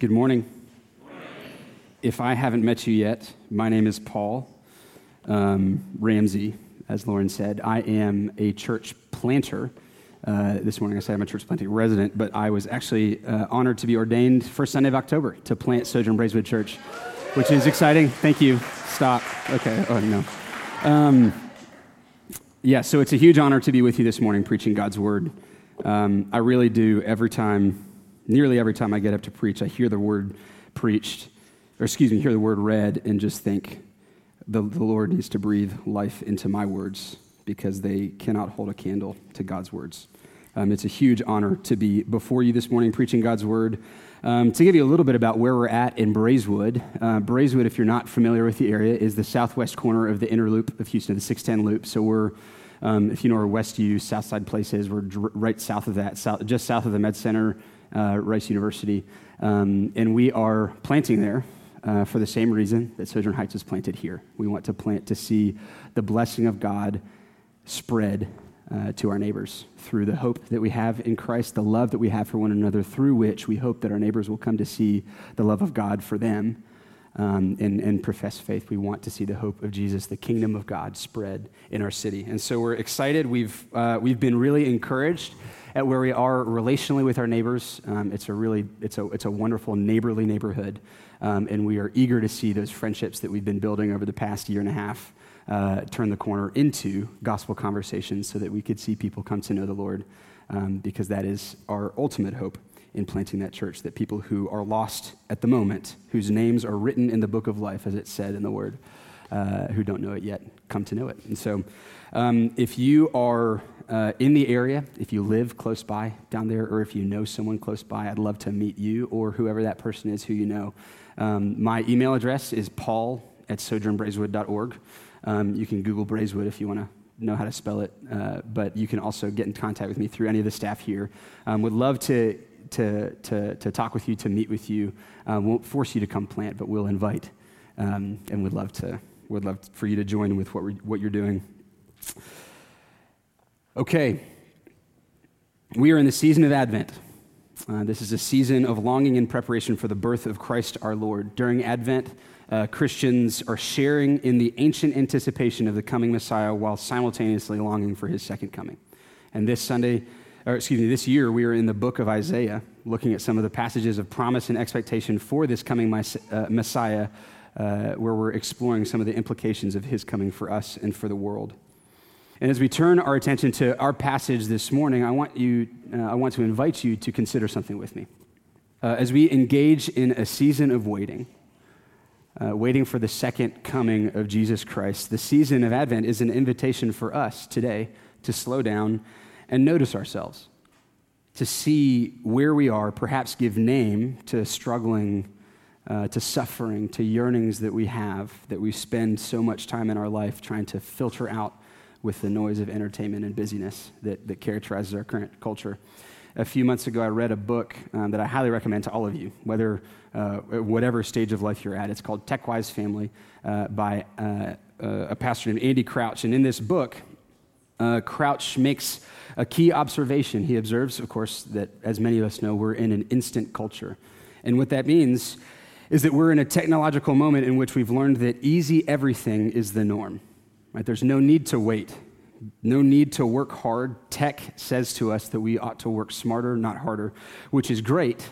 Good morning. If I haven't met you yet, my name is Paul um, Ramsey, as Lauren said. I am a church planter. Uh, this morning I said I'm a church planting resident, but I was actually uh, honored to be ordained first Sunday of October to plant Sojourn Braeswood Church, which is exciting. Thank you. Stop. Okay. Oh, no. Um, yeah, so it's a huge honor to be with you this morning preaching God's word. Um, I really do every time, nearly every time I get up to preach, I hear the word preached, or excuse me, hear the word read, and just think the, the Lord needs to breathe life into my words because they cannot hold a candle to God's words. Um, it's a huge honor to be before you this morning preaching God's word. Um, to give you a little bit about where we're at in Braeswood, uh, Braeswood, if you're not familiar with the area, is the southwest corner of the inner loop of Houston, the 610 loop. So we're, um, if you know where West U, Southside Place is, we're dr- right south of that, south, just south of the Med Center, uh, Rice University. Um, and we are planting there uh, for the same reason that Sojourn Heights is planted here. We want to plant to see the blessing of God spread uh, to our neighbors through the hope that we have in Christ, the love that we have for one another, through which we hope that our neighbors will come to see the love of God for them um, and, and profess faith. We want to see the hope of Jesus, the kingdom of God, spread in our city. And so we're excited. We've, uh, we've been really encouraged at where we are relationally with our neighbors. Um, it's a really, it's a, it's a wonderful neighborly neighborhood. Um, and we are eager to see those friendships that we've been building over the past year and a half uh, turn the corner into gospel conversations so that we could see people come to know the Lord um, because that is our ultimate hope in planting that church that people who are lost at the moment, whose names are written in the book of life, as it said in the word, uh, who don't know it yet, come to know it. And so, um, if you are uh, in the area, if you live close by down there, or if you know someone close by, I'd love to meet you or whoever that person is who you know. Um, my email address is paul at sojournbraeswood.org. Um, you can Google Braeswood if you want to know how to spell it, uh, but you can also get in contact with me through any of the staff here. Um, would love to, to, to, to, talk with you, to meet with you. Um, won't force you to come plant, but we'll invite, um, and would love to would love for you to join with what, what you're doing. Okay, we are in the season of Advent. Uh, this is a season of longing and preparation for the birth of Christ our Lord. During Advent, uh, Christians are sharing in the ancient anticipation of the coming Messiah while simultaneously longing for his second coming. And this Sunday, or excuse me, this year, we are in the book of Isaiah, looking at some of the passages of promise and expectation for this coming uh, Messiah, uh, where we're exploring some of the implications of his coming for us and for the world. And as we turn our attention to our passage this morning, I want, you, uh, I want to invite you to consider something with me. Uh, as we engage in a season of waiting, uh, waiting for the second coming of Jesus Christ. The season of Advent is an invitation for us today to slow down and notice ourselves, to see where we are, perhaps give name to struggling, uh, to suffering, to yearnings that we have, that we spend so much time in our life trying to filter out with the noise of entertainment and busyness that, that characterizes our current culture a few months ago, I read a book um, that I highly recommend to all of you, whether uh, whatever stage of life you're at. It's called Tech-Wise Family uh, by uh, a pastor named Andy Crouch. And in this book, uh, Crouch makes a key observation. He observes, of course, that as many of us know, we're in an instant culture. And what that means is that we're in a technological moment in which we've learned that easy everything is the norm. Right? There's no need to wait. No need to work hard. Tech says to us that we ought to work smarter, not harder, which is great.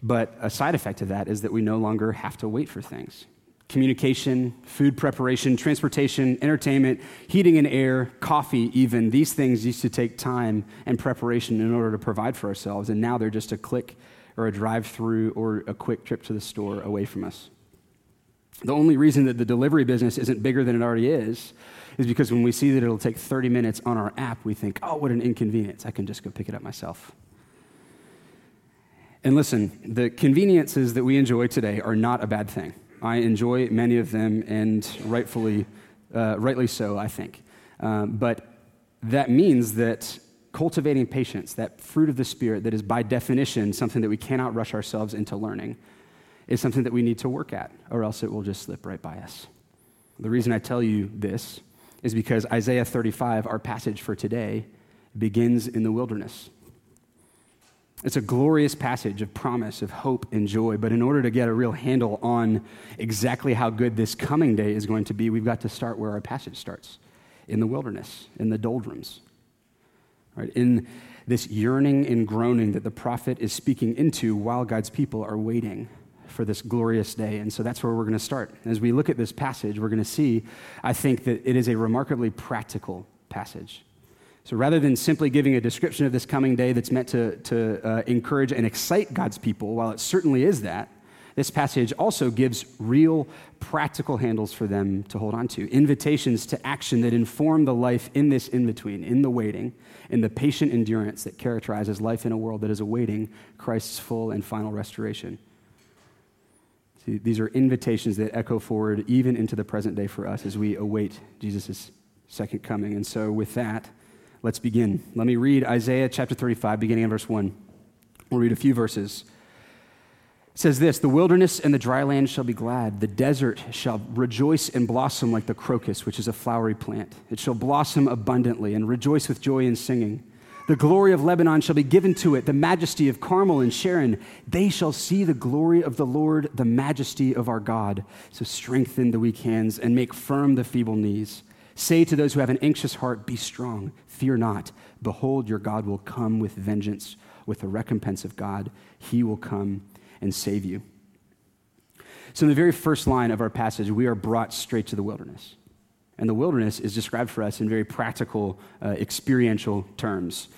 But a side effect of that is that we no longer have to wait for things. Communication, food preparation, transportation, entertainment, heating and air, coffee, even, these things used to take time and preparation in order to provide for ourselves. And now they're just a click or a drive through or a quick trip to the store away from us. The only reason that the delivery business isn't bigger than it already is is because when we see that it'll take 30 minutes on our app, we think, oh, what an inconvenience. I can just go pick it up myself. And listen, the conveniences that we enjoy today are not a bad thing. I enjoy many of them, and rightfully, uh, rightly so, I think. Um, but that means that cultivating patience, that fruit of the Spirit that is by definition something that we cannot rush ourselves into learning, is something that we need to work at, or else it will just slip right by us. The reason I tell you this is because Isaiah 35, our passage for today, begins in the wilderness. It's a glorious passage of promise, of hope, and joy. But in order to get a real handle on exactly how good this coming day is going to be, we've got to start where our passage starts in the wilderness, in the doldrums. Right? In this yearning and groaning that the prophet is speaking into while God's people are waiting for this glorious day. And so that's where we're going to start. As we look at this passage, we're going to see, I think, that it is a remarkably practical passage. So rather than simply giving a description of this coming day that's meant to, to uh, encourage and excite God's people, while it certainly is that, this passage also gives real practical handles for them to hold on to, invitations to action that inform the life in this in between, in the waiting, in the patient endurance that characterizes life in a world that is awaiting Christ's full and final restoration. See, these are invitations that echo forward even into the present day for us as we await Jesus' second coming. And so, with that, Let's begin. Let me read Isaiah chapter 35, beginning in verse 1. We'll read a few verses. It says this The wilderness and the dry land shall be glad. The desert shall rejoice and blossom like the crocus, which is a flowery plant. It shall blossom abundantly and rejoice with joy and singing. The glory of Lebanon shall be given to it, the majesty of Carmel and Sharon. They shall see the glory of the Lord, the majesty of our God. So strengthen the weak hands and make firm the feeble knees. Say to those who have an anxious heart, Be strong, fear not. Behold, your God will come with vengeance, with the recompense of God. He will come and save you. So, in the very first line of our passage, we are brought straight to the wilderness. And the wilderness is described for us in very practical, uh, experiential terms.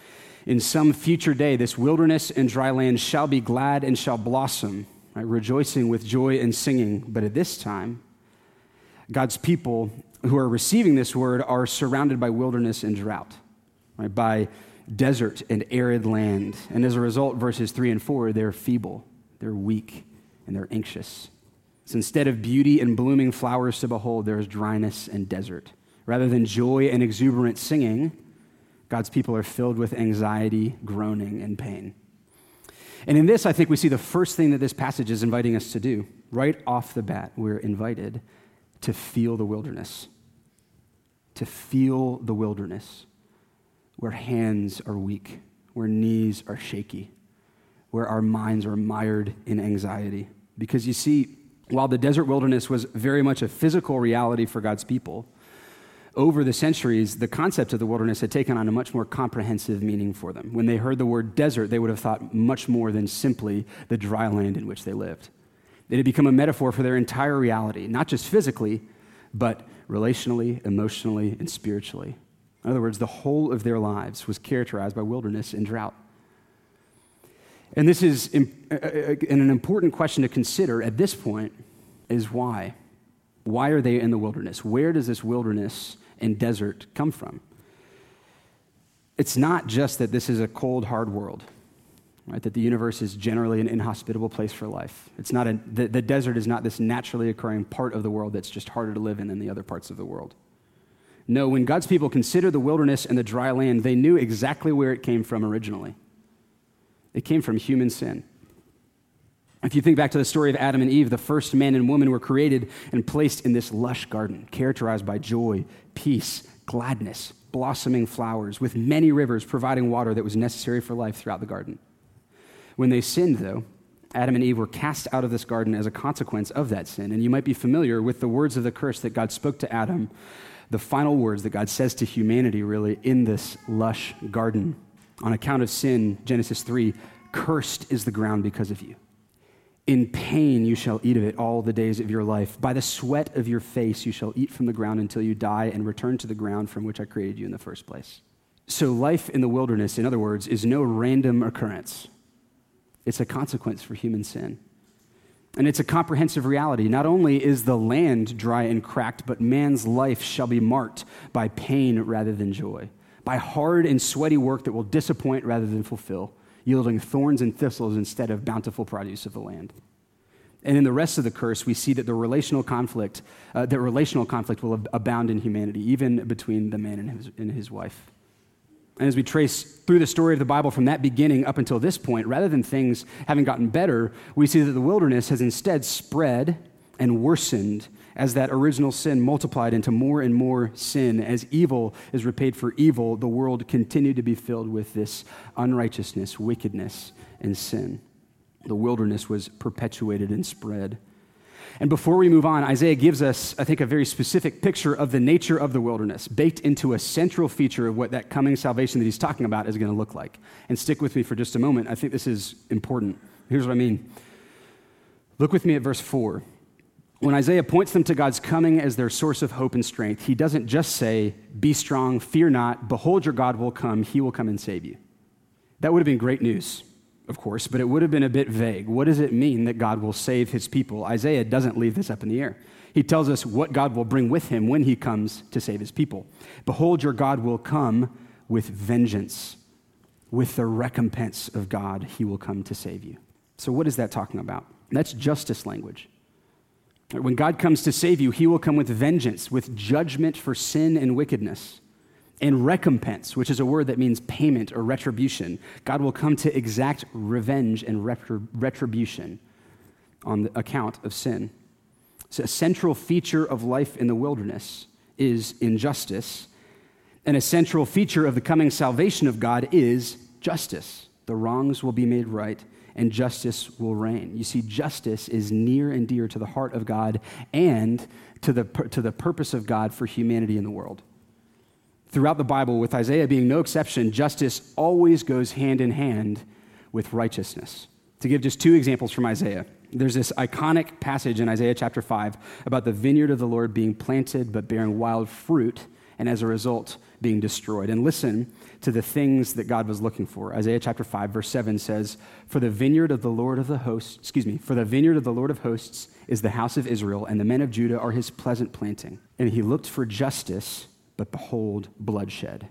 In some future day, this wilderness and dry land shall be glad and shall blossom, right? rejoicing with joy and singing. But at this time, God's people who are receiving this word are surrounded by wilderness and drought, right? by desert and arid land. And as a result, verses 3 and 4, they're feeble, they're weak, and they're anxious. So instead of beauty and blooming flowers to behold, there is dryness and desert. Rather than joy and exuberant singing, God's people are filled with anxiety, groaning, and pain. And in this, I think we see the first thing that this passage is inviting us to do. Right off the bat, we're invited to feel the wilderness, to feel the wilderness where hands are weak, where knees are shaky, where our minds are mired in anxiety. Because you see, while the desert wilderness was very much a physical reality for God's people, over the centuries, the concept of the wilderness had taken on a much more comprehensive meaning for them. When they heard the word desert, they would have thought much more than simply the dry land in which they lived. It had become a metaphor for their entire reality, not just physically, but relationally, emotionally, and spiritually. In other words, the whole of their lives was characterized by wilderness and drought. And this is uh, uh, uh, an important question to consider at this point is why? Why are they in the wilderness? Where does this wilderness and desert come from? It's not just that this is a cold, hard world right? That the universe is generally an inhospitable place for life. It's not a, the, the desert is not this naturally occurring part of the world that's just harder to live in than the other parts of the world. No, when God's people considered the wilderness and the dry land, they knew exactly where it came from originally. It came from human sin. If you think back to the story of Adam and Eve, the first man and woman were created and placed in this lush garden, characterized by joy, peace, gladness, blossoming flowers, with many rivers providing water that was necessary for life throughout the garden. When they sinned, though, Adam and Eve were cast out of this garden as a consequence of that sin. And you might be familiar with the words of the curse that God spoke to Adam, the final words that God says to humanity, really, in this lush garden. On account of sin, Genesis 3 cursed is the ground because of you. In pain you shall eat of it all the days of your life. By the sweat of your face you shall eat from the ground until you die and return to the ground from which I created you in the first place. So, life in the wilderness, in other words, is no random occurrence. It's a consequence for human sin. And it's a comprehensive reality. Not only is the land dry and cracked, but man's life shall be marked by pain rather than joy, by hard and sweaty work that will disappoint rather than fulfill, yielding thorns and thistles instead of bountiful produce of the land. And in the rest of the curse, we see that the relational conflict, uh, that relational conflict will abound in humanity, even between the man and his, and his wife. And as we trace through the story of the Bible from that beginning up until this point, rather than things having gotten better, we see that the wilderness has instead spread and worsened as that original sin multiplied into more and more sin. As evil is repaid for evil, the world continued to be filled with this unrighteousness, wickedness, and sin. The wilderness was perpetuated and spread. And before we move on, Isaiah gives us, I think, a very specific picture of the nature of the wilderness, baked into a central feature of what that coming salvation that he's talking about is going to look like. And stick with me for just a moment. I think this is important. Here's what I mean. Look with me at verse 4. When Isaiah points them to God's coming as their source of hope and strength, he doesn't just say, Be strong, fear not, behold, your God will come, he will come and save you. That would have been great news, of course, but it would have been a bit vague. What does it mean that God will save his people? Isaiah doesn't leave this up in the air. He tells us what God will bring with him when he comes to save his people. Behold, your God will come with vengeance. With the recompense of God, he will come to save you. So, what is that talking about? That's justice language. When God comes to save you, he will come with vengeance, with judgment for sin and wickedness, and recompense, which is a word that means payment or retribution. God will come to exact revenge and retribution on the account of sin. So, a central feature of life in the wilderness is injustice, and a central feature of the coming salvation of God is justice. The wrongs will be made right and justice will reign. You see, justice is near and dear to the heart of God and to the, to the purpose of God for humanity in the world. Throughout the Bible, with Isaiah being no exception, justice always goes hand in hand with righteousness. To give just two examples from Isaiah, there's this iconic passage in Isaiah chapter 5 about the vineyard of the Lord being planted but bearing wild fruit, and as a result, being destroyed. And listen to the things that God was looking for. Isaiah chapter 5, verse 7 says, For the vineyard of the Lord of the hosts, excuse me, for the vineyard of the Lord of hosts is the house of Israel, and the men of Judah are his pleasant planting. And he looked for justice, but behold, bloodshed.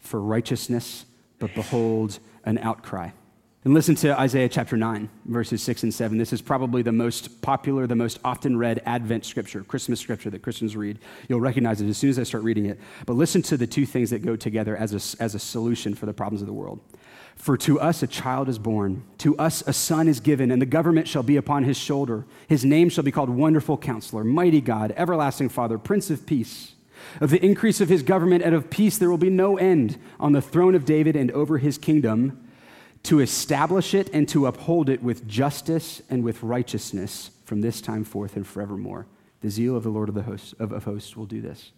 For righteousness, but behold, an outcry. And listen to Isaiah chapter 9, verses 6 and 7. This is probably the most popular, the most often read Advent scripture, Christmas scripture that Christians read. You'll recognize it as soon as I start reading it. But listen to the two things that go together as a, as a solution for the problems of the world. For to us a child is born, to us a son is given, and the government shall be upon his shoulder. His name shall be called Wonderful Counselor, Mighty God, Everlasting Father, Prince of Peace. Of the increase of his government and of peace there will be no end on the throne of David and over his kingdom to establish it and to uphold it with justice and with righteousness from this time forth and forevermore. The zeal of the Lord of, the hosts, of, of hosts will do this.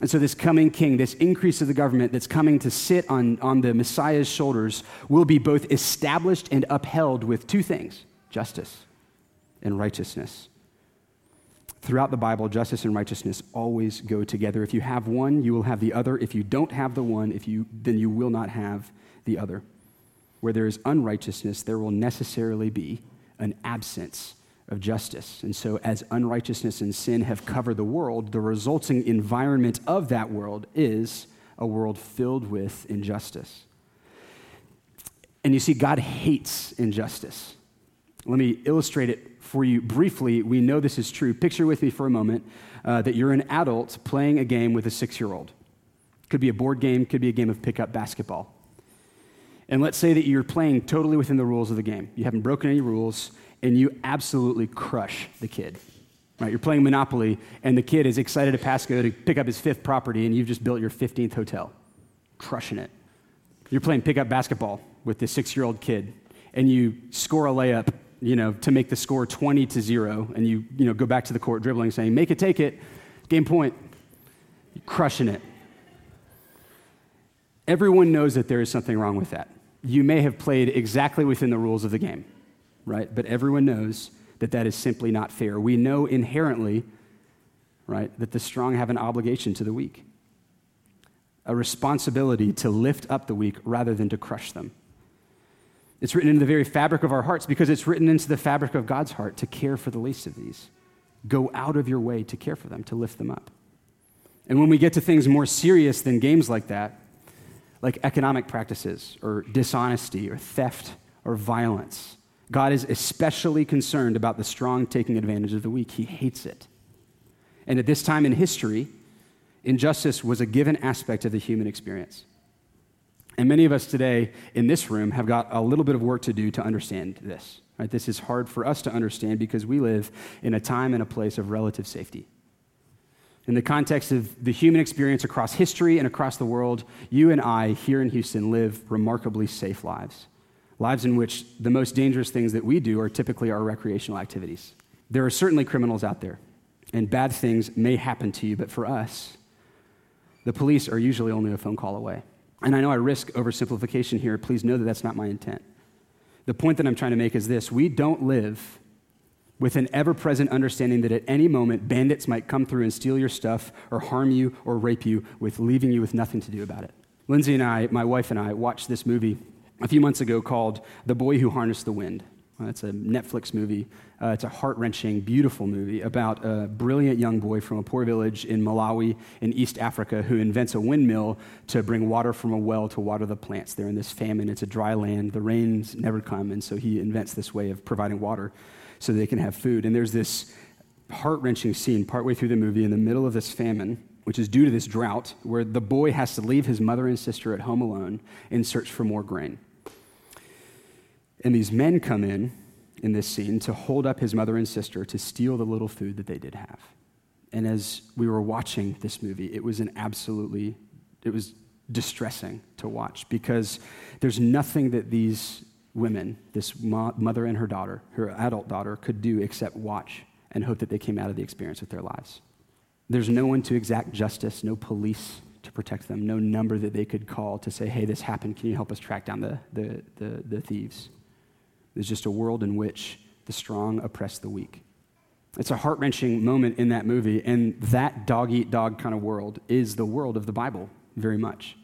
And so, this coming king, this increase of the government that's coming to sit on, on the Messiah's shoulders, will be both established and upheld with two things justice and righteousness. Throughout the Bible, justice and righteousness always go together. If you have one, you will have the other. If you don't have the one, if you, then you will not have the other. Where there is unrighteousness, there will necessarily be an absence of justice. And so, as unrighteousness and sin have covered the world, the resulting environment of that world is a world filled with injustice. And you see, God hates injustice. Let me illustrate it for you briefly. We know this is true. Picture with me for a moment uh, that you're an adult playing a game with a six year old. Could be a board game, could be a game of pickup basketball. And let's say that you're playing totally within the rules of the game. You haven't broken any rules, and you absolutely crush the kid. Right? You're playing Monopoly, and the kid is excited to pass go to pick up his fifth property, and you've just built your 15th hotel. Crushing it. You're playing pickup basketball with this six year old kid, and you score a layup, you know, to make the score 20 to 0, and you, you know, go back to the court dribbling, saying, Make it, take it, game point. You're crushing it. Everyone knows that there is something wrong with that you may have played exactly within the rules of the game, right? But everyone knows that that is simply not fair. We know inherently, right, that the strong have an obligation to the weak, a responsibility to lift up the weak rather than to crush them. It's written into the very fabric of our hearts because it's written into the fabric of God's heart to care for the least of these. Go out of your way to care for them, to lift them up. And when we get to things more serious than games like that, like economic practices or dishonesty or theft or violence. God is especially concerned about the strong taking advantage of the weak. He hates it. And at this time in history, injustice was a given aspect of the human experience. And many of us today in this room have got a little bit of work to do to understand this. Right? This is hard for us to understand because we live in a time and a place of relative safety. In the context of the human experience across history and across the world, you and I here in Houston live remarkably safe lives. Lives in which the most dangerous things that we do are typically our recreational activities. There are certainly criminals out there, and bad things may happen to you, but for us, the police are usually only a phone call away. And I know I risk oversimplification here. Please know that that's not my intent. The point that I'm trying to make is this we don't live with an ever present understanding that at any moment bandits might come through and steal your stuff or harm you or rape you with leaving you with nothing to do about it. Lindsay and I, my wife and I, watched this movie a few months ago called The Boy Who Harnessed the Wind. It's a Netflix movie. Uh, it's a heart wrenching, beautiful movie about a brilliant young boy from a poor village in Malawi in East Africa who invents a windmill to bring water from a well to water the plants. They're in this famine, it's a dry land, the rains never come, and so he invents this way of providing water so they can have food. And there's this heart wrenching scene partway through the movie in the middle of this famine, which is due to this drought, where the boy has to leave his mother and sister at home alone in search for more grain. And these men come in in this scene to hold up his mother and sister to steal the little food that they did have. And as we were watching this movie, it was an absolutely, it was distressing to watch because there's nothing that these women, this mother and her daughter, her adult daughter, could do except watch and hope that they came out of the experience with their lives. There's no one to exact justice, no police to protect them, no number that they could call to say, hey, this happened, can you help us track down the, the, the, the thieves? There's just a world in which the strong oppress the weak. It's a heart wrenching moment in that movie, and that dog eat dog kind of world is the world of the Bible very much.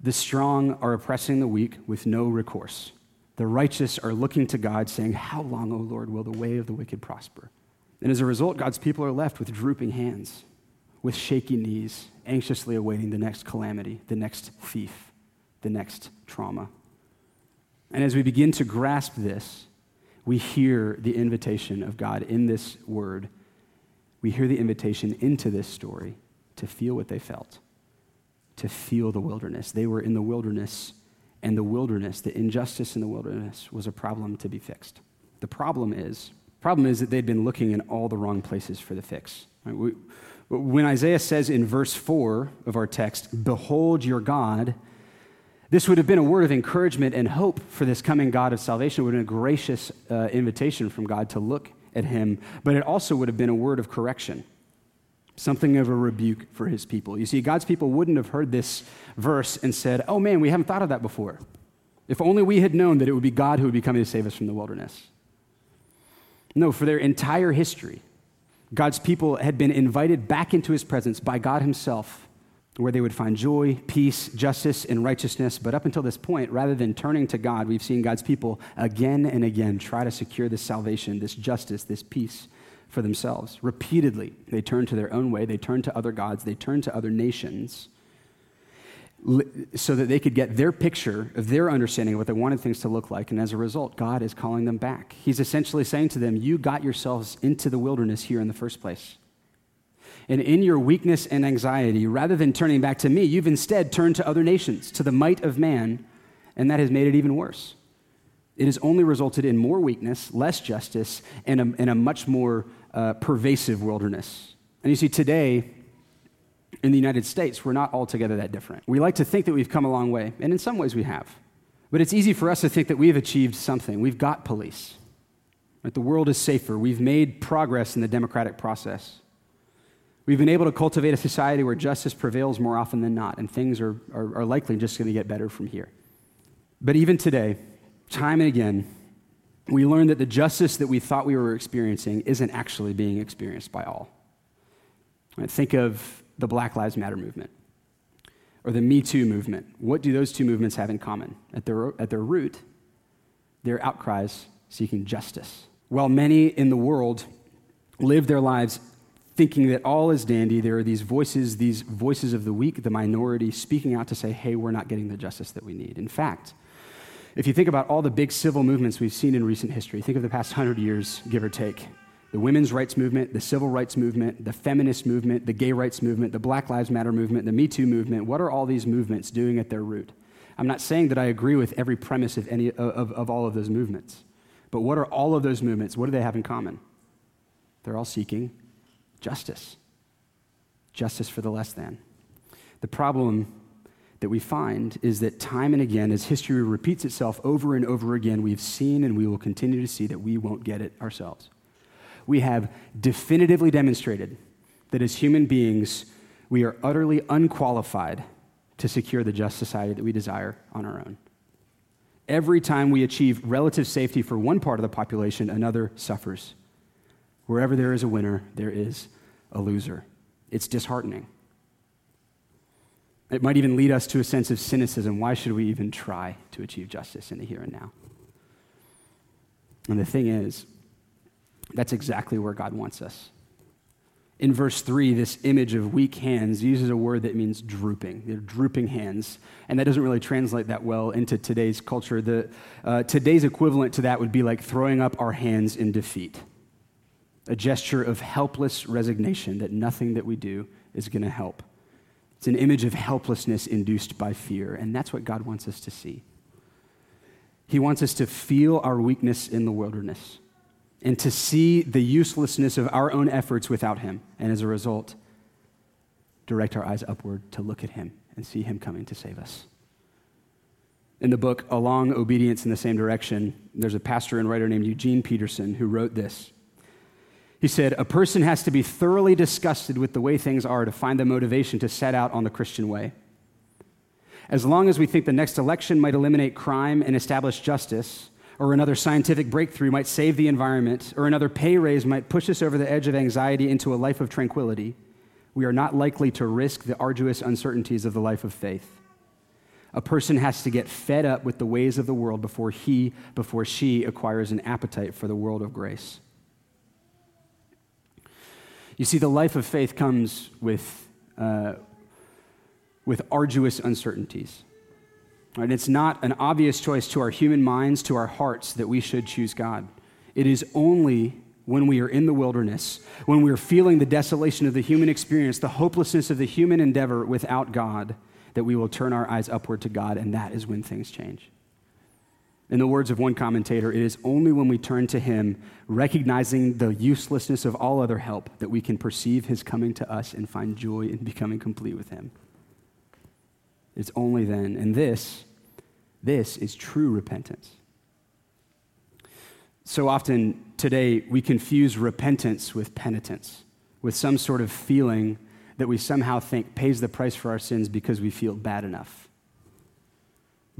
The strong are oppressing the weak with no recourse. The righteous are looking to God, saying, How long, O Lord, will the way of the wicked prosper? And as a result, God's people are left with drooping hands, with shaky knees, anxiously awaiting the next calamity, the next thief, the next trauma. And as we begin to grasp this, we hear the invitation of God in this word. We hear the invitation into this story to feel what they felt, to feel the wilderness. They were in the wilderness, and the wilderness, the injustice in the wilderness, was a problem to be fixed. The problem is, problem is that they'd been looking in all the wrong places for the fix. when Isaiah says in verse 4 of our text, Behold your God, this would have been a word of encouragement and hope for this coming God of salvation. It would have been a gracious uh, invitation from God to look at him, but it also would have been a word of correction, something of a rebuke for his people. You see, God's people wouldn't have heard this verse and said, Oh man, we haven't thought of that before. If only we had known that it would be God who would be coming to save us from the wilderness. No, for their entire history, God's people had been invited back into his presence by God himself where they would find joy, peace, justice, and righteousness. But up until this point, rather than turning to God, we've seen God's people again and again try to secure this salvation, this justice, this peace for themselves. Repeatedly, they turn to their own way, they turn to other gods, they turn to other nations so that they could get their picture of their understanding of what they wanted things to look like. And as a result, God is calling them back. He's essentially saying to them, You got yourselves into the wilderness here in the first place. And in your weakness and anxiety, rather than turning back to me, you've instead turned to other nations, to the might of man, and that has made it even worse. It has only resulted in more weakness, less justice, and a, and a much more uh, pervasive wilderness. And you see, today, in the United States, we're not altogether that different. We like to think that we've come a long way, and in some ways we have. But it's easy for us to think that we've achieved something. We've got police. Right? The world is safer. We've made progress in the democratic process. We've been able to cultivate a society where justice prevails more often than not, and things are, are, are likely just going to get better from here. But even today, time and again, we learn that the justice that we thought we were experiencing isn't actually being experienced by all. Right? Think of the Black Lives Matter movement or the Me Too movement. What do those two movements have in common? At their, at their root, they're outcries seeking justice. While many in the world live their lives thinking that all is dandy. There are these voices, these voices of the weak, the minority, speaking out to say, hey, we're not getting the justice that we need. In fact, if you think about all the big civil movements we've seen in recent history, think of the past hundred years, give or take. The women's rights movement, the civil rights movement, the feminist movement, the gay rights movement, the Black Lives Matter movement, the Me Too movement. What are all these movements doing at their root? I'm not saying that I agree with every premise of, any, of, of all of those movements. But what are all of those movements? What do they have in common? They're all seeking justice. Justice for the less than. The problem that we find is that time and again, as history repeats itself over and over again, we've seen and we will continue to see that we won't get it ourselves. We have definitively demonstrated that as human beings, we are utterly unqualified to secure the just society that we desire on our own. Every time we achieve relative safety for one part of the population, another suffers. Wherever there is a winner, there is a loser. It's disheartening. It might even lead us to a sense of cynicism. Why should we even try to achieve justice in the here and now? And the thing is, that's exactly where God wants us. In verse 3, this image of weak hands uses a word that means drooping. They're drooping hands. And that doesn't really translate that well into today's culture. The, uh, today's equivalent to that would be like throwing up our hands in defeat, a gesture of helpless resignation that nothing that we do is going to help. It's an image of helplessness induced by fear, and that's what God wants us to see. He wants us to feel our weakness in the wilderness and to see the uselessness of our own efforts without Him, and as a result, direct our eyes upward to look at Him and see Him coming to save us. In the book, A Long Obedience in the Same Direction, there's a pastor and writer named Eugene Peterson who wrote this. He said, A person has to be thoroughly disgusted with the way things are to find the motivation to set out on the Christian way. As long as we think the next election might eliminate crime and establish justice, or another scientific breakthrough might save the environment, or another pay raise might push us over the edge of anxiety into a life of tranquility, we are not likely to risk the arduous uncertainties of the life of faith. A person has to get fed up with the ways of the world before he, before she acquires an appetite for the world of grace. You see, the life of faith comes with, uh, with arduous uncertainties. Right? It's not an obvious choice to our human minds, to our hearts, that we should choose God. It is only when we are in the wilderness, when we are feeling the desolation of the human experience, the hopelessness of the human endeavor without God, that we will turn our eyes upward to God, and that is when things change. In the words of one commentator, it is only when we turn to Him, recognizing the uselessness of all other help, that we can perceive His coming to us and find joy in becoming complete with Him. It's only then. And this, this is true repentance. So often today, we confuse repentance with penitence, with some sort of feeling that we somehow think pays the price for our sins because we feel bad enough.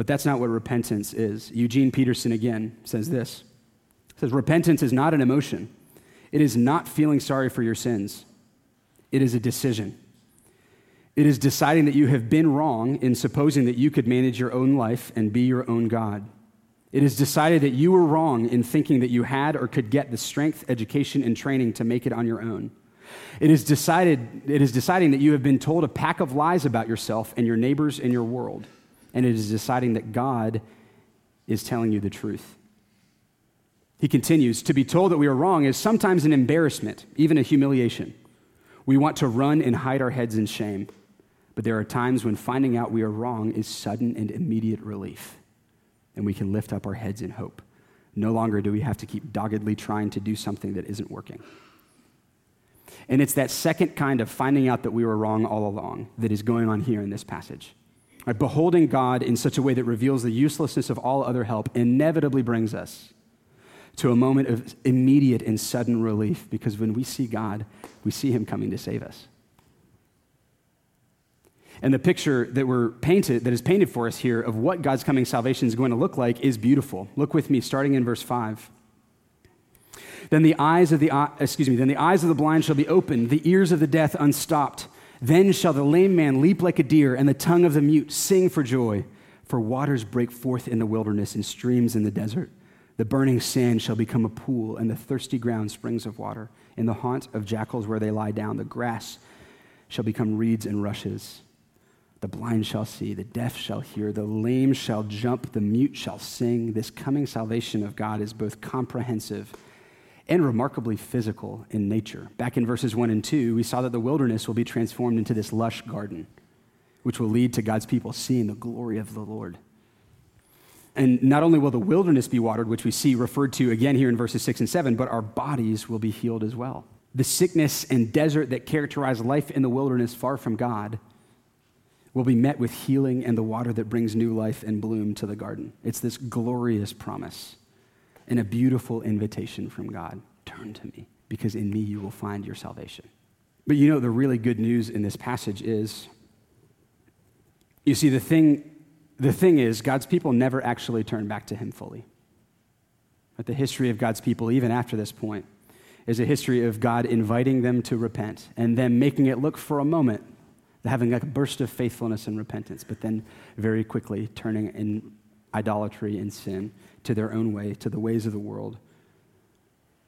But that's not what repentance is. Eugene Peterson again says this. says repentance is not an emotion. It is not feeling sorry for your sins. It is a decision. It is deciding that you have been wrong in supposing that you could manage your own life and be your own God. It is decided that you were wrong in thinking that you had or could get the strength, education, and training to make it on your own. It is decided, it is deciding that you have been told a pack of lies about yourself and your neighbors and your world and it is deciding that God is telling you the truth. He continues To be told that we are wrong is sometimes an embarrassment, even a humiliation. We want to run and hide our heads in shame. But there are times when finding out we are wrong is sudden and immediate relief, and we can lift up our heads in hope. No longer do we have to keep doggedly trying to do something that isn't working. And it's that second kind of finding out that we were wrong all along that is going on here in this passage. Right, beholding God in such a way that reveals the uselessness of all other help inevitably brings us to a moment of immediate and sudden relief because when we see God, we see Him coming to save us. And the picture that we're painted, that is painted for us here of what God's coming salvation is going to look like is beautiful. Look with me, starting in verse 5. Then the eyes of the excuse me, then the eyes of the blind shall be opened, the ears of the deaf unstopped. Then shall the lame man leap like a deer, and the tongue of the mute sing for joy. For waters break forth in the wilderness and streams in the desert. The burning sand shall become a pool, and the thirsty ground springs of water. In the haunt of jackals where they lie down, the grass shall become reeds and rushes. The blind shall see, the deaf shall hear, the lame shall jump, the mute shall sing. This coming salvation of God is both comprehensive and remarkably physical in nature. Back in verses 1 and 2, we saw that the wilderness will be transformed into this lush garden, which will lead to God's people seeing the glory of the Lord. And not only will the wilderness be watered, which we see referred to again here in verses 6 and 7, but our bodies will be healed as well. The sickness and desert that characterize life in the wilderness far from God will be met with healing and the water that brings new life and bloom to the garden. It's this glorious promise and a beautiful invitation from God. Turn to me, because in me you will find your salvation. But you know, the really good news in this passage is you see, the thing, the thing is, God's people never actually turn back to Him fully. But the history of God's people, even after this point, is a history of God inviting them to repent and then making it look for a moment having a burst of faithfulness and repentance, but then very quickly turning in idolatry and sin to their own way, to the ways of the world.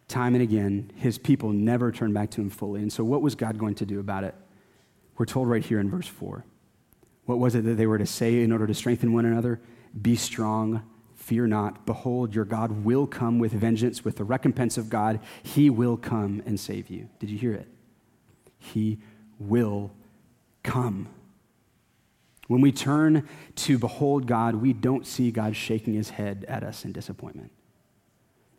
Time and again, his people never turned back to him fully. And so, what was God going to do about it? We're told right here in verse 4. What was it that they were to say in order to strengthen one another? Be strong, fear not. Behold, your God will come with vengeance, with the recompense of God. He will come and save you. Did you hear it? He will come. When we turn to behold God, we don't see God shaking his head at us in disappointment.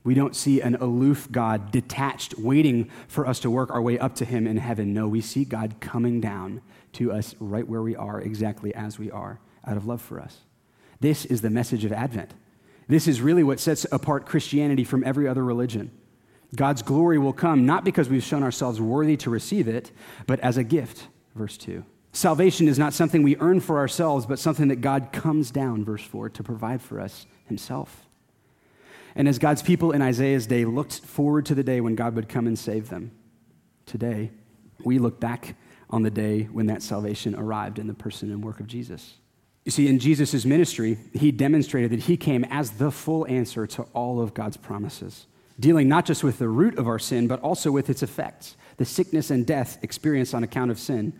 We don't see an aloof God detached, waiting for us to work our way up to him in heaven. No, we see God coming down to us right where we are, exactly as we are, out of love for us. This is the message of Advent. This is really what sets apart Christianity from every other religion. God's glory will come not because we've shown ourselves worthy to receive it, but as a gift, verse 2. Salvation is not something we earn for ourselves, but something that God comes down, verse 4, to provide for us himself. And as God's people in Isaiah's day looked forward to the day when God would come and save them, today we look back on the day when that salvation arrived in the person and work of Jesus. You see, in Jesus' ministry, he demonstrated that he came as the full answer to all of God's promises, dealing not just with the root of our sin, but also with its effects, the sickness and death experienced on account of sin,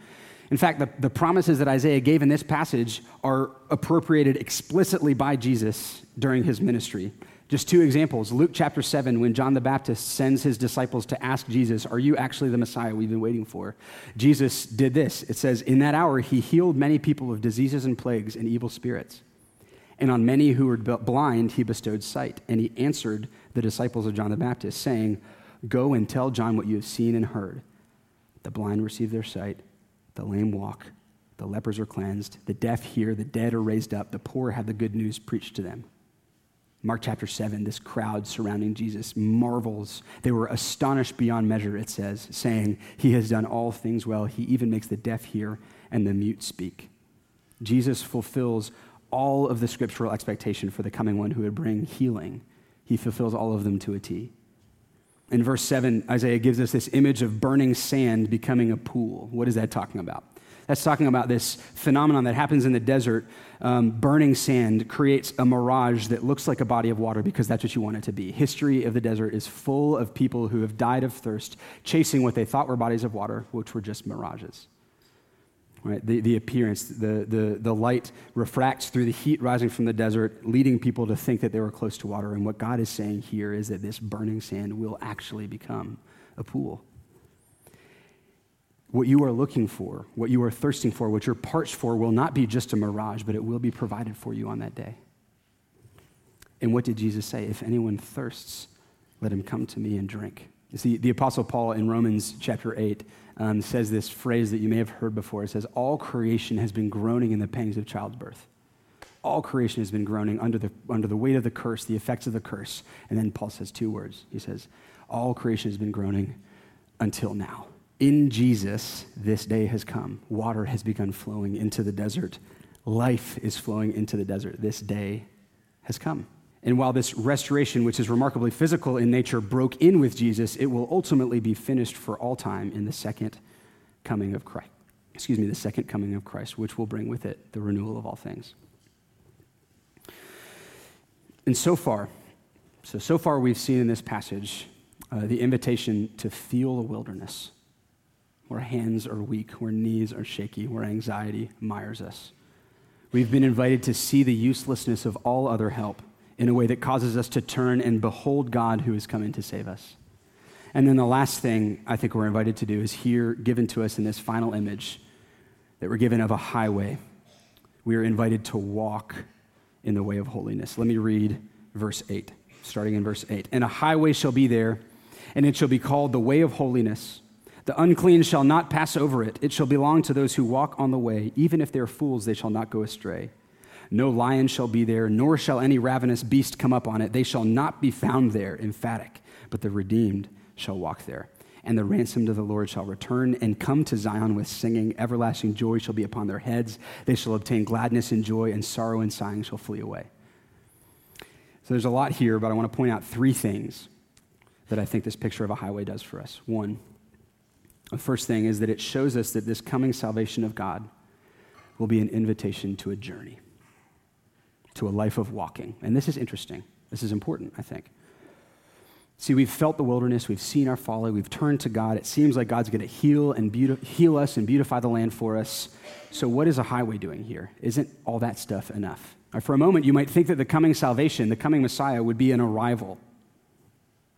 in fact, the, the promises that Isaiah gave in this passage are appropriated explicitly by Jesus during his ministry. Just two examples. Luke chapter 7, when John the Baptist sends his disciples to ask Jesus, Are you actually the Messiah we've been waiting for? Jesus did this. It says, In that hour, he healed many people of diseases and plagues and evil spirits. And on many who were blind, he bestowed sight. And he answered the disciples of John the Baptist, saying, Go and tell John what you have seen and heard. The blind receive their sight the lame walk, the lepers are cleansed, the deaf hear, the dead are raised up, the poor have the good news preached to them. Mark chapter 7, this crowd surrounding Jesus marvels. They were astonished beyond measure, it says, saying, He has done all things well. He even makes the deaf hear and the mute speak. Jesus fulfills all of the scriptural expectation for the coming one who would bring healing. He fulfills all of them to a T. In verse 7, Isaiah gives us this image of burning sand becoming a pool. What is that talking about? That's talking about this phenomenon that happens in the desert. Um, burning sand creates a mirage that looks like a body of water because that's what you want it to be. History of the desert is full of people who have died of thirst, chasing what they thought were bodies of water, which were just mirages right? The, the appearance, the, the, the light refracts through the heat rising from the desert, leading people to think that they were close to water. And what God is saying here is that this burning sand will actually become a pool. What you are looking for, what you are thirsting for, what you're parched for, will not be just a mirage, but it will be provided for you on that day. And what did Jesus say? If anyone thirsts, let him come to me and drink. You see, the Apostle Paul in Romans chapter 8 um, says this phrase that you may have heard before. It says, All creation has been groaning in the pangs of childbirth. All creation has been groaning under the, under the weight of the curse, the effects of the curse. And then Paul says two words. He says, All creation has been groaning until now. In Jesus, this day has come. Water has begun flowing into the desert. Life is flowing into the desert. This day has come. And while this restoration, which is remarkably physical in nature, broke in with Jesus, it will ultimately be finished for all time in the second coming of Christ. Excuse me, the second coming of Christ, which will bring with it the renewal of all things. And so far, so so far we've seen in this passage uh, the invitation to feel the wilderness, where hands are weak, where knees are shaky, where anxiety mires us. We've been invited to see the uselessness of all other help in a way that causes us to turn and behold God who is coming to save us. And then the last thing I think we're invited to do is here, given to us in this final image, that we're given of a highway. We are invited to walk in the way of holiness. Let me read verse 8, starting in verse 8. And a highway shall be there, and it shall be called the way of holiness. The unclean shall not pass over it. It shall belong to those who walk on the way. Even if they are fools, they shall not go astray. No lion shall be there, nor shall any ravenous beast come up on it. They shall not be found there, emphatic, but the redeemed shall walk there. And the ransomed of the Lord shall return and come to Zion with singing. Everlasting joy shall be upon their heads. They shall obtain gladness and joy, and sorrow and sighing shall flee away. So there's a lot here, but I want to point out three things that I think this picture of a highway does for us. One, the first thing is that it shows us that this coming salvation of God will be an invitation to a journey, to a life of walking. And this is interesting. This is important, I think. See, we've felt the wilderness, we've seen our folly, we've turned to God. It seems like God's going to heal and beauti- heal us and beautify the land for us. So, what is a highway doing here? Isn't all that stuff enough? Uh, for a moment, you might think that the coming salvation, the coming Messiah, would be an arrival,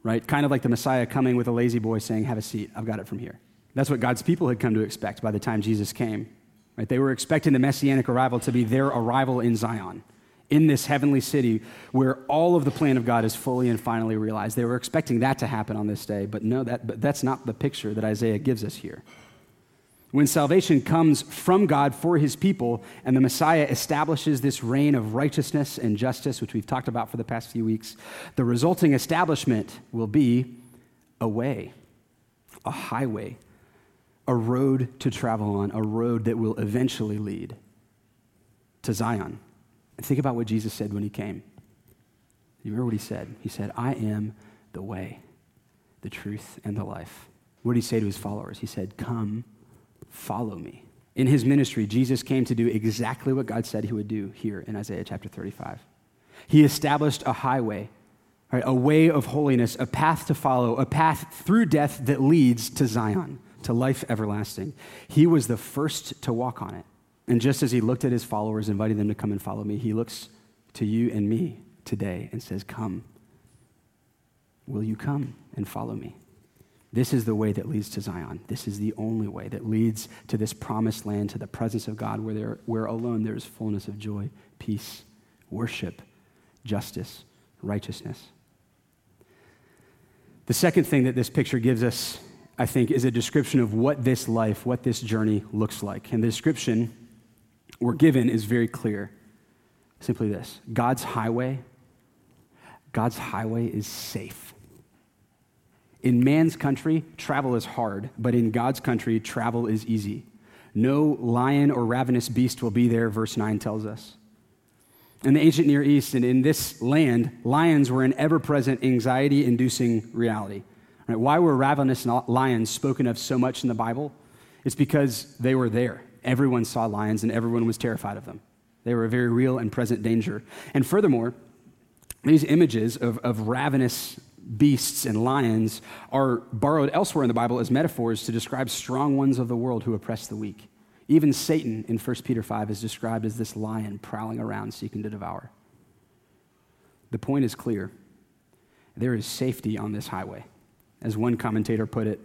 right? Kind of like the Messiah coming with a La-Z-Boy saying, Have a seat, I've got it from here. That's what God's people had come to expect by the time Jesus came. Right? They were expecting the messianic arrival to be their arrival in Zion, in this heavenly city where all of the plan of God is fully and finally realized. They were expecting that to happen on this day, but no, that, but that's not the picture that Isaiah gives us here. When salvation comes from God for his people and the Messiah establishes this reign of righteousness and justice, which we've talked about for the past few weeks, the resulting establishment will be a way, a highway a road to travel on, a road that will eventually lead to Zion. And think about what Jesus said when he came. You remember what he said? He said, I am the way, the truth, and the life. What did he say to his followers? He said, Come, follow me. In his ministry, Jesus came to do exactly what God said he would do here in Isaiah chapter 35. He established a highway, right, a way of holiness, a path to follow, a path through death that leads to Zion to life everlasting. He was the first to walk on it. And just as he looked at his followers, inviting them to come and follow me, he looks to you and me today and says, Come. Will you come and follow me? This is the way that leads to Zion. This is the only way that leads to this promised land, to the presence of God, where, there, where alone there is fullness of joy, peace, worship, justice, righteousness. The second thing that this picture gives us I think, is a description of what this life, what this journey looks like. And the description we're given is very clear. Simply this God's highway, God's highway is safe. In man's country, travel is hard, but in God's country, travel is easy. No lion or ravenous beast will be there, verse 9 tells us. In the ancient Near East and in this land, lions were an ever present, anxiety inducing reality. Right? Why were ravenous lions spoken of so much in the Bible? It's because they were there. Everyone saw lions and everyone was terrified of them. They were a very real and present danger. And furthermore, these images of, of ravenous beasts and lions are borrowed elsewhere in the Bible as metaphors to describe strong ones of the world who oppress the weak. Even Satan in 1 Peter 5 is described as this lion prowling around seeking to devour. The point is clear there is safety on this highway. As one commentator put it,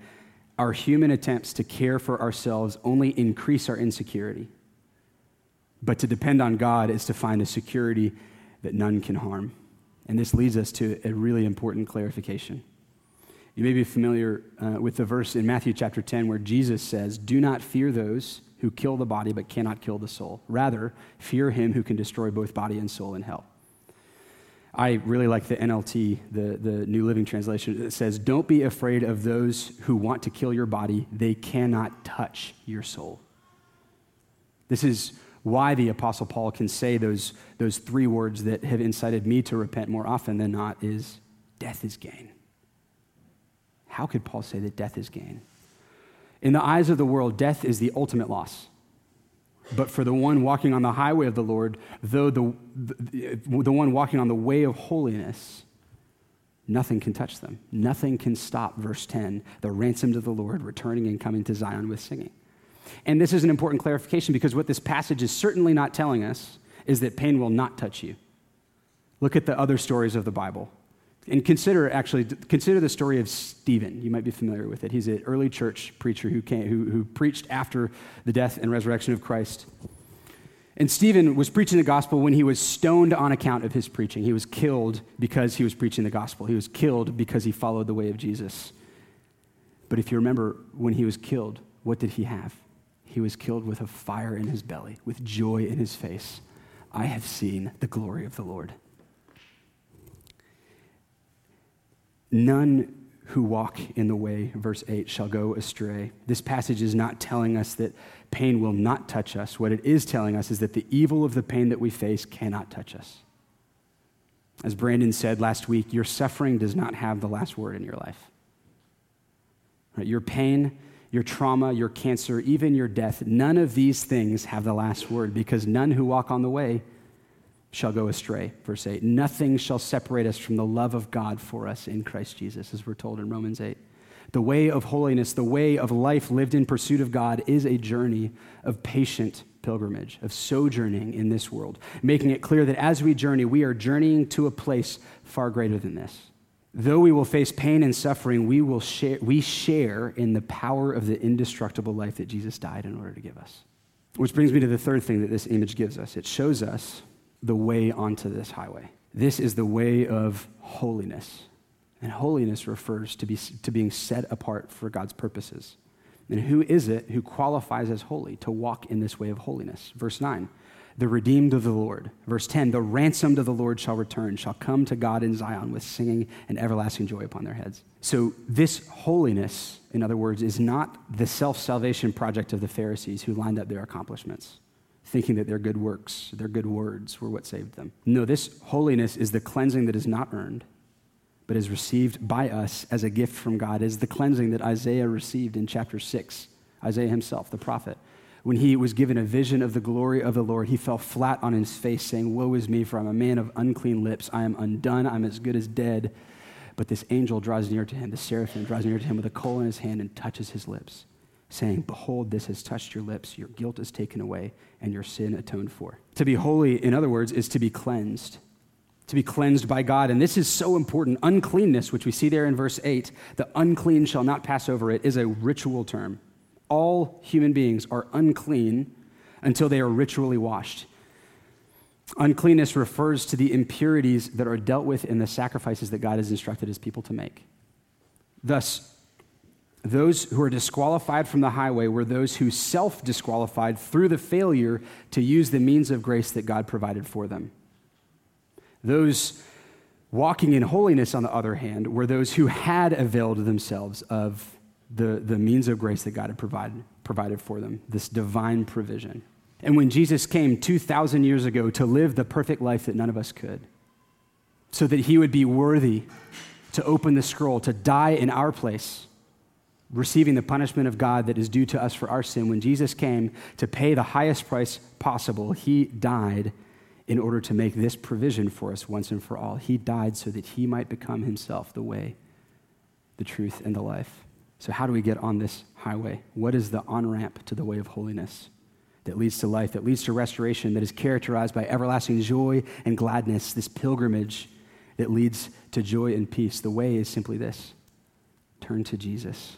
our human attempts to care for ourselves only increase our insecurity. But to depend on God is to find a security that none can harm. And this leads us to a really important clarification. You may be familiar uh, with the verse in Matthew chapter 10 where Jesus says, Do not fear those who kill the body but cannot kill the soul. Rather, fear him who can destroy both body and soul in hell. I really like the NLT, the, the New Living Translation. It says, Don't be afraid of those who want to kill your body, they cannot touch your soul. This is why the Apostle Paul can say those, those three words that have incited me to repent more often than not is death is gain. How could Paul say that death is gain? In the eyes of the world, death is the ultimate loss. But for the one walking on the highway of the Lord, though the, the, the one walking on the way of holiness, nothing can touch them. Nothing can stop, verse 10, the ransomed of the Lord returning and coming to Zion with singing. And this is an important clarification because what this passage is certainly not telling us is that pain will not touch you. Look at the other stories of the Bible. And consider, actually, consider the story of Stephen. You might be familiar with it. He's an early church preacher who, came, who, who preached after the death and resurrection of Christ. And Stephen was preaching the gospel when he was stoned on account of his preaching. He was killed because he was preaching the gospel. He was killed because he followed the way of Jesus. But if you remember, when he was killed, what did he have? He was killed with a fire in his belly, with joy in his face. I have seen the glory of the Lord. None who walk in the way, verse 8, shall go astray. This passage is not telling us that pain will not touch us. What it is telling us is that the evil of the pain that we face cannot touch us. As Brandon said last week, your suffering does not have the last word in your life. Right? Your pain, your trauma, your cancer, even your death, none of these things have the last word because none who walk on the way shall go astray. Verse 8 Nothing shall separate us from the love of God for us in Christ Jesus, as we're told in Romans 8. The way of holiness, the way of life lived in pursuit of God, is a journey of patient pilgrimage, of sojourning in this world, making it clear that as we journey, we are journeying to a place far greater than this. Though we will face pain and suffering, we, will share, we share in the power of the indestructible life that Jesus died in order to give us. Which brings me to the third thing that this image gives us it shows us the way onto this highway. This is the way of holiness. And holiness refers to, be, to being set apart for God's purposes. And who is it who qualifies as holy to walk in this way of holiness? Verse 9, the redeemed of the Lord. Verse 10, the ransomed of the Lord shall return, shall come to God in Zion with singing and everlasting joy upon their heads. So, this holiness, in other words, is not the self salvation project of the Pharisees who lined up their accomplishments thinking that their good works, their good words were what saved them. No, this holiness is the cleansing that is not earned, but is received by us as a gift from God, is the cleansing that Isaiah received in chapter 6. Isaiah himself, the prophet. When he was given a vision of the glory of the Lord, he fell flat on his face, saying, Woe is me, for I'm a man of unclean lips. I am undone. I'm as good as dead. But this angel draws near to him, the seraphim draws near to him with a coal in his hand and touches his lips saying, Behold, this has touched your lips, your guilt is taken away, and your sin atoned for. To be holy, in other words, is to be cleansed, to be cleansed by God. And this is so important. Uncleanness, which we see there in verse 8, the unclean shall not pass over it, is a ritual term. All human beings are unclean until they are ritually washed. Uncleanness refers to the impurities that are dealt with in the sacrifices that God has instructed his people to make. Thus, those who are disqualified from the highway were those who self disqualified through the failure to use the means of grace that God provided for them. Those walking in holiness, on the other hand, were those who had availed themselves of the, the means of grace that God had provided, provided for them, this divine provision. And when Jesus came 2,000 years ago to live the perfect life that none of us could, so that he would be worthy to open the scroll, to die in our place receiving the punishment of God that is due to us for our sin, when Jesus came to pay the highest price possible, he died in order to make this provision for us once and for all. He died so that he might become himself the way, the truth, and the life. So, how do we get on this highway? What is the on ramp to the way of holiness that leads to life, that leads to restoration, that is characterized by everlasting joy and gladness, this pilgrimage that leads to joy and peace? The way is simply this turn to Jesus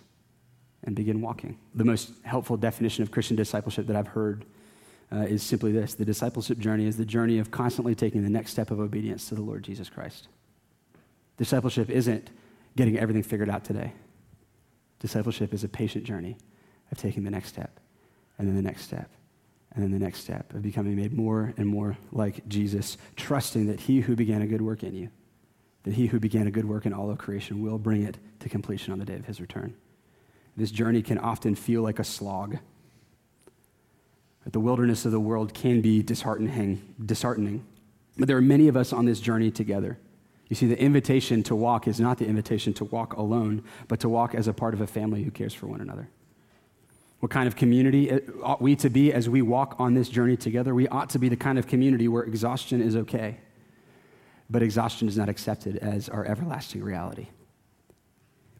and begin walking. The most helpful definition of Christian discipleship that I've heard uh, is simply this the discipleship journey is the journey of constantly taking the next step of obedience to the Lord Jesus Christ. Discipleship isn't getting everything figured out today. Discipleship is a patient journey of taking the next step, and then the next step, and then the next step of becoming made more and more like Jesus, trusting that he who began a good work in you, that he who began a good work in all of creation will bring it to completion on the day of his return. This journey can often feel like a slog. The wilderness of the world can be disheartening, disheartening. But there are many of us on this journey together. You see, the invitation to walk is not the invitation to walk alone, but to walk as a part of a family who cares for one another. What kind of community uh, ought we to be as we walk on this journey together? We ought to be the kind of community where exhaustion is okay, but exhaustion is not accepted as our everlasting reality.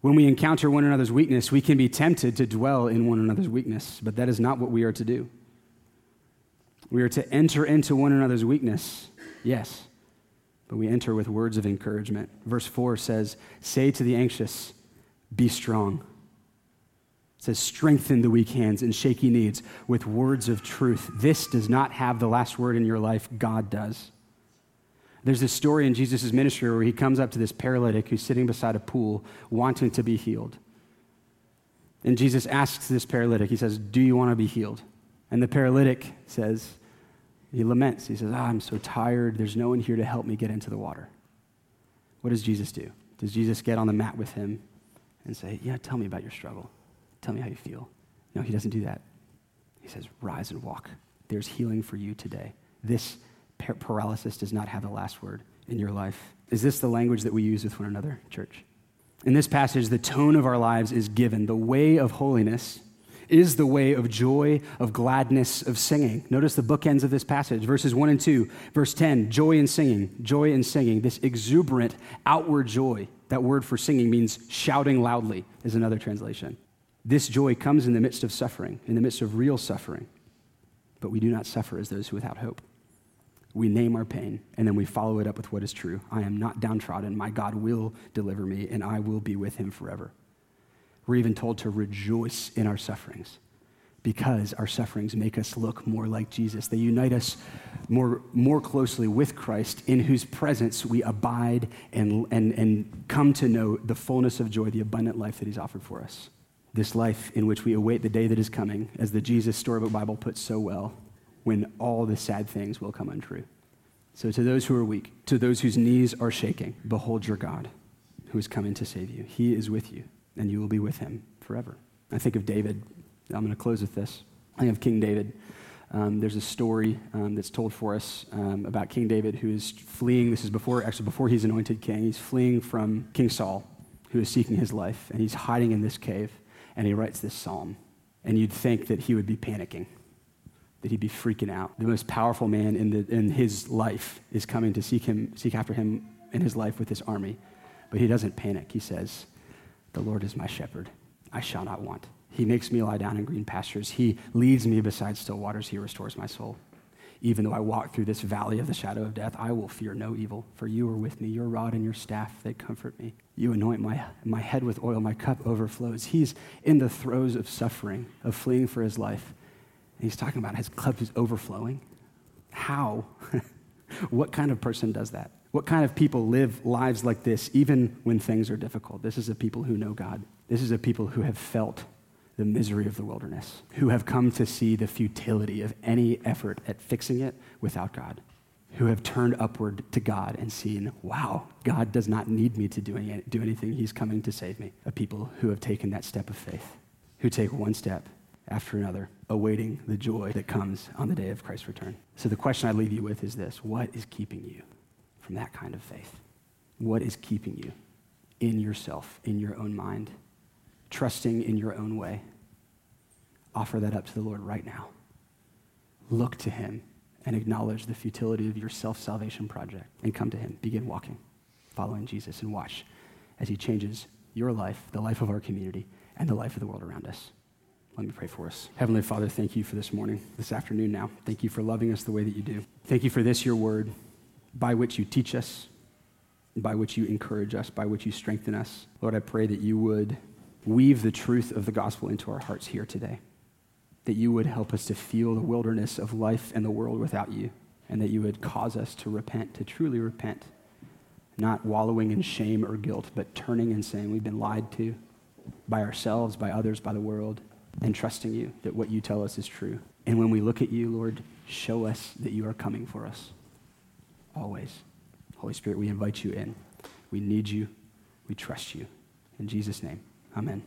When we encounter one another's weakness, we can be tempted to dwell in one another's weakness, but that is not what we are to do. We are to enter into one another's weakness, yes, but we enter with words of encouragement. Verse 4 says, Say to the anxious, Be strong. It says, strengthen the weak hands and shaky knees with words of truth. This does not have the last word in your life, God does. There's this story in Jesus' ministry where he comes up to this paralytic who's sitting beside a pool wanting to be healed. And Jesus asks this paralytic, he says, Do you want to be healed? And the paralytic says, He laments. He says, oh, I'm so tired. There's no one here to help me get into the water. What does Jesus do? Does Jesus get on the mat with him and say, Yeah, tell me about your struggle? Tell me how you feel. No, he doesn't do that. He says, Rise and walk. There's healing for you today. This paralysis does not have the last word in your life. Is this the language that we use with one another, church? In this passage, the tone of our lives is given. The way of holiness is the way of joy, of gladness, of singing. Notice the bookends of this passage, verses 1 and 2. Verse 10, joy and singing, joy and singing, this exuberant outward joy. That word for singing means shouting loudly, is another translation. This joy comes in the midst of suffering, in the midst of real suffering. But we do not suffer as those who without hope. We name our pain, and then we follow it up with what is true. I am not downtrodden. My God will deliver me, and I will be with him forever. We're even told to rejoice in our sufferings because our sufferings make us look more like Jesus. They unite us more, more closely with Christ, in whose presence we abide and, and, and come to know the fullness of joy, the abundant life that he's offered for us this life in which we await the day that is coming, as the Jesus Storybook Bible puts so well, when all the sad things will come untrue. So, to those who are weak, to those whose knees are shaking, behold your God who is coming to save you. He is with you, and you will be with him forever. I think of David. I'm going to close with this. I think of King David. Um, there's a story um, that's told for us um, about King David who is fleeing. This is before, actually, before he's anointed king. He's fleeing from King Saul, who is seeking his life, and he's hiding in this cave and he writes this psalm. And you'd think that he would be panicking, that he'd be freaking out. The most powerful man in, the, in his life is coming to seek, him, seek after him in his life with his army. But he doesn't panic. He says, The Lord is my shepherd. I shall not want. He makes me lie down in green pastures. He leads me beside still waters. He restores my soul. Even though I walk through this valley of the shadow of death, I will fear no evil, for you are with me. Your rod and your staff, they comfort me. You anoint my, my head with oil, my cup overflows. He's in the throes of suffering, of fleeing for his life. He's talking about his cup is overflowing. How? what kind of person does that? What kind of people live lives like this, even when things are difficult? This is a people who know God. This is a people who have felt the misery of the wilderness, who have come to see the futility of any effort at fixing it without God, who have turned upward to God and seen, wow, God does not need me to do, any, do anything. He's coming to save me. A people who have taken that step of faith, who take one step after another, awaiting the joy that comes on the day of Christ's return. So the question I leave you with is this What is keeping you from that kind of faith? What is keeping you in yourself, in your own mind? trusting in your own way. Offer that up to the Lord right now. Look to Him and acknowledge the futility of your self salvation project and come to Him. Begin walking, following Jesus, and watch as He changes your life, the life of our community, and the life of the world around us. Let me pray for us. Heavenly Father, thank you for this morning, this afternoon now. Thank you for loving us the way that you do. Thank you for this, your word, by which you teach us, by which you encourage us, by which you strengthen us. Lord, I pray that you would weave the truth of the gospel into our hearts here today. That you would help us to feel the wilderness of life and the world without you, and that you would cause us to repent, to truly repent, not wallowing in shame or guilt, but turning and saying, We've been lied to by ourselves, by others, by the world, and trusting you that what you tell us is true. And when we look at you, Lord, show us that you are coming for us. Always. Holy Spirit, we invite you in. We need you. We trust you. In Jesus' name. Amen.